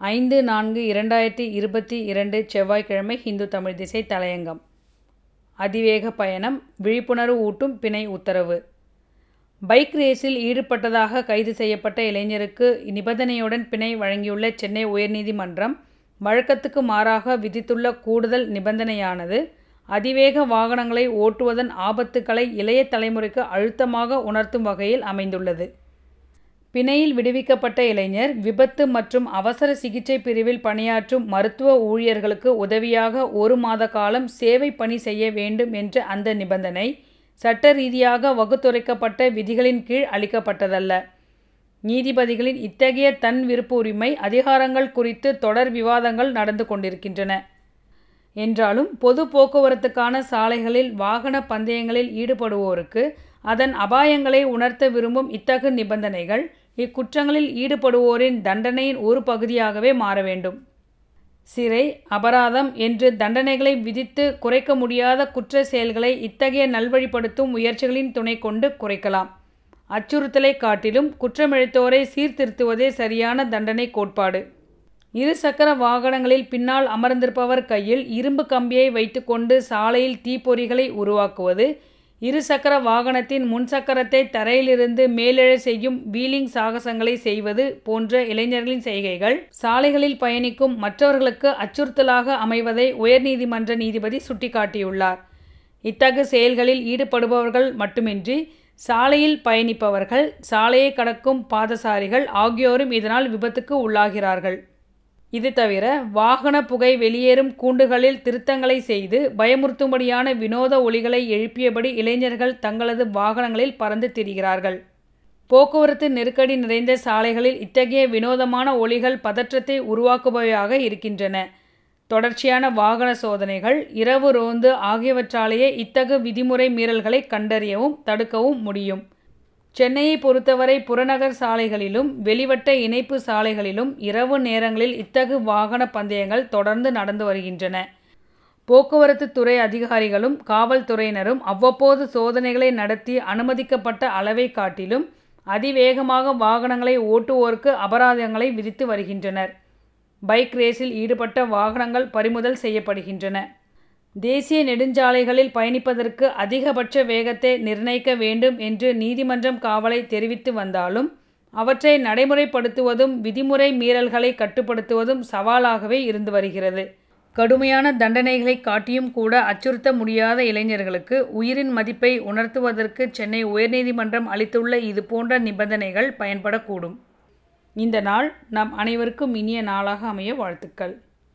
ஐந்து நான்கு இரண்டாயிரத்தி இருபத்தி இரண்டு செவ்வாய்க்கிழமை ஹிந்து தமிழ் திசை தலையங்கம். அதிவேக பயணம் விழிப்புணர்வு ஊட்டும் பிணை உத்தரவு. பைக் ரேஸில் ஈடுபட்டதாக கைது செய்யப்பட்ட இளைஞருக்கு நிபந்தனையுடன் பிணை வழங்கியுள்ள சென்னை உயர்நீதிமன்றம் வழக்கத்துக்கு மாறாக விதித்துள்ள கூடுதல் நிபந்தனையானது அதிவேக வாகனங்களை ஓட்டுவதன் ஆபத்துக்களை இளைய தலைமுறைக்கு அழுத்தமாக உணர்த்தும் வகையில் அமைந்துள்ளது. பிணையில் விடுவிக்கப்பட்ட இளைஞர் விபத்து மற்றும் அவசர சிகிச்சை பிரிவில் பணியாற்றும் மருத்துவ ஊழியர்களுக்கு உதவியாக ஒரு மாத காலம் சேவை பணி செய்ய வேண்டும் என்ற அந்த நிபந்தனை சட்ட ரீதியாக வகுத்துரைக்கப்பட்ட விதிகளின் கீழ் அளிக்கப்பட்டதல்ல. நீதிபதிகளின் இத்தகைய தன் விருப்ப உரிமை அதிகாரங்கள் குறித்து தொடர் விவாதங்கள் நடந்து கொண்டிருக்கின்றன. என்றாலும் பொது போக்குவரத்துக்கான சாலைகளில் வாகன பந்தயங்களில் ஈடுபடுவோருக்கு அதன் அபாயங்களை உணர்த்த விரும்பும் இத்தகு நிபந்தனைகள் இக்குற்றங்களில் ஈடுபடுவோரின் தண்டனையின் ஒரு பகுதியாகவே மாற வேண்டும். சிறை அபராதம் என்று தண்டனைகளை விதித்து குறைக்க முடியாத குற்ற செயல்களை இத்தகைய நல்வழிப்படுத்தும் முயற்சிகளின் துணை கொண்டு குறைக்கலாம். அச்சுறுத்தலை காட்டிலும் குற்றமிழைத்தோரை சீர்திருத்துவதே சரியான தண்டனை கோட்பாடு. இரு சக்கர வாகனங்களில் பின்னால் அமர்ந்திருப்பவர் கையில் இரும்பு கம்பியை வைத்துக்கொண்டு சாலையில் தீப்பொறிகளை உருவாக்குவது இருசக்கர வாகனத்தின் முன்சக்கரத்தை தரையிலிருந்து மேலெழ செய்யும் வீலிங் சாகசங்களை செய்வது போன்ற இளைஞர்களின் செய்கைகள் சாலைகளில் பயணிக்கும் மற்றவர்களுக்கு அச்சுறுத்தலாக அமைவதை உயர்நீதிமன்ற நீதிபதி சுட்டிக்காட்டியுள்ளார். இத்தகு செயல்களில் ஈடுபடுபவர்கள் மட்டுமின்றி சாலையில் பயணிப்பவர்கள் சாலையை கடக்கும் பாதசாரிகள் ஆகியோரும் இதனால் விபத்துக்கு உள்ளாகிறார்கள். இது தவிர வாகன புகை வெளியேறும் கூண்டுகளில் திருத்தங்களை செய்து பயமுறுத்தும்படியான வினோத ஒளிகளை எழுப்பியபடி இளைஞர்கள் தங்களது வாகனங்களில் பறந்து திரிகிறார்கள். போக்குவரத்து நெருக்கடி நிறைந்த சாலைகளில் இத்தகைய வினோதமான ஒளிகள் பதற்றத்தை உருவாக்குபவையாக இருக்கின்றன. தொடர்ச்சியான வாகன சோதனைகள் இரவு ரோந்து ஆகியவற்றாலேயே இத்தகு விதிமுறை மீறல்களை கண்டறியவும் தடுக்கவும் முடியும். சென்னையை பொறுத்தவரை புறநகர் சாலைகளிலும் வெளிவட்ட இணைப்பு சாலைகளிலும் இரவு நேரங்களில் இத்தகு வாகன பந்தயங்கள் தொடர்ந்து நடந்து வருகின்றன. போக்குவரத்து துறை அதிகாரிகளும் காவல்துறையினரும் அவ்வப்போது சோதனைகளை நடத்தி அனுமதிக்கப்பட்ட அளவை காட்டிலும் அதிவேகமாக வாகனங்களை ஓட்டுவோருக்கு அபராதங்களை விதித்து வருகின்றனர். பைக் ரேஸில் ஈடுபட்ட வாகனங்கள் பறிமுதல் செய்யப்படுகின்றன. தேசிய நெடுஞ்சாலைகளில் பயணிப்பதற்கு அதிகபட்ச வேகத்தை நிர்ணயிக்க வேண்டும் என்று நீதிமன்றம் காவலை தெரிவித்து வந்தாலும் அவற்றை நடைமுறைப்படுத்துவதும் விதிமுறை மீறல்களை கட்டுப்படுத்துவதும் சவாலாகவே இருந்து வருகிறது. கடுமையான தண்டனைகளை காட்டியும் கூட அச்சுறுத்த முடியாத இளைஞர்களுக்கு உயிரின் மதிப்பை உணர்த்துவதற்கு சென்னை உயர்நீதிமன்றம் அளித்துள்ள இது போன்ற நிபந்தனைகள் பயன்படக்கூடும். இந்த நாள் நம் அனைவருக்கும் இனிய நாளாக அமைய வாழ்த்துக்கள்.